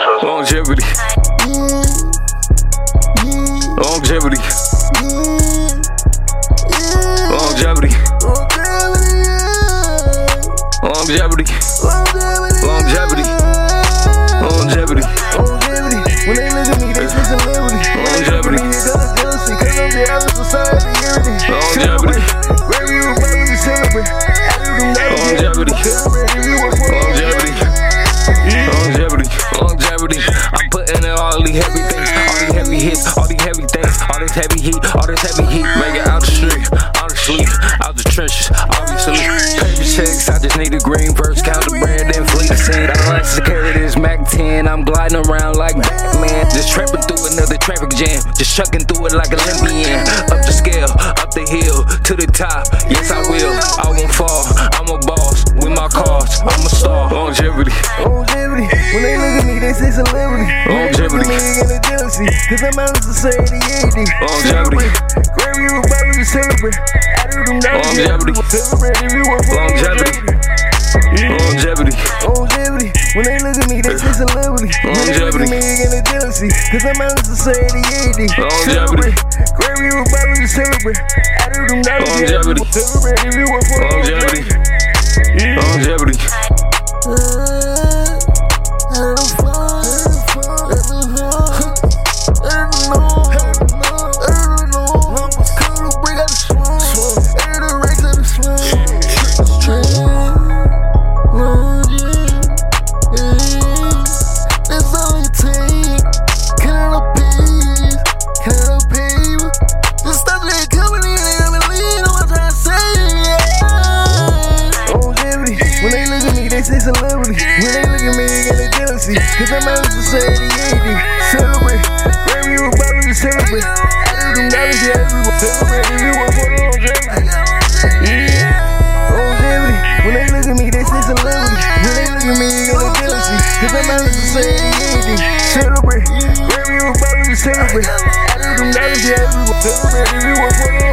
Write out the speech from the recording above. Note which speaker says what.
Speaker 1: Longevity. Longevity. Longevity. Longevity. Longevity. Longevity. Longevity.
Speaker 2: When they look at me, they say celebrity.
Speaker 1: Longevity.
Speaker 2: Cause I'm the average society.
Speaker 1: Longevity. Longevity.
Speaker 2: For
Speaker 1: Longevity. Longevity. Longevity. I'm putting in all these heavy things, all these heavy hits, all these heavy things, all this heavy heat, all this heavy heat. Make it out the street, out the sleep, out the trenches, obviously. Paper checks, I just need a green verse, count the bread, then flee the scene. I like to carry this MAC-10, I'm gliding around like Batman. Just tramping through another traffic jam, just chucking through it like Olympian. Up the scale, up the hill, to the top, yes I will. I won't fall, Longevity.
Speaker 2: Longevity. When they look at me, they say celebrity. When they look
Speaker 1: Longevity.
Speaker 2: at me, they jealousy. Cause I'm out of society, everything.
Speaker 1: Longevity.
Speaker 2: Grammy, you about to celebrate. I do them that
Speaker 1: Longevity.
Speaker 2: Celebrate if you for
Speaker 1: Longevity. Longevity.
Speaker 2: Longevity. When they look at me, they say celebrity. When they look
Speaker 1: Longevity.
Speaker 2: at me, they get a jealousy. Cause I'm out of society, everything.
Speaker 1: Longevity.
Speaker 2: Grammy, you about to celebrate. I do them that
Speaker 1: Longevity.
Speaker 2: Celebrate if you
Speaker 1: Longevity. Longevity.
Speaker 2: Say celebrity. When they look at me, they get a jealousy. Cause I'm out of society, anything. Celebrate. Grammy, you about to celebrate. I do them dollars, yeah, everyone. Celebrate if you want for the longevity. Yeah. Longevity. When they look at me, they say celebrity. When they look at me, they get a jealousy. Cause I'm out of society, anything. Celebrate. Grammy, you about to celebrate. I do them dollars, yeah, everyone. Celebrate if you want the longevity. Yeah.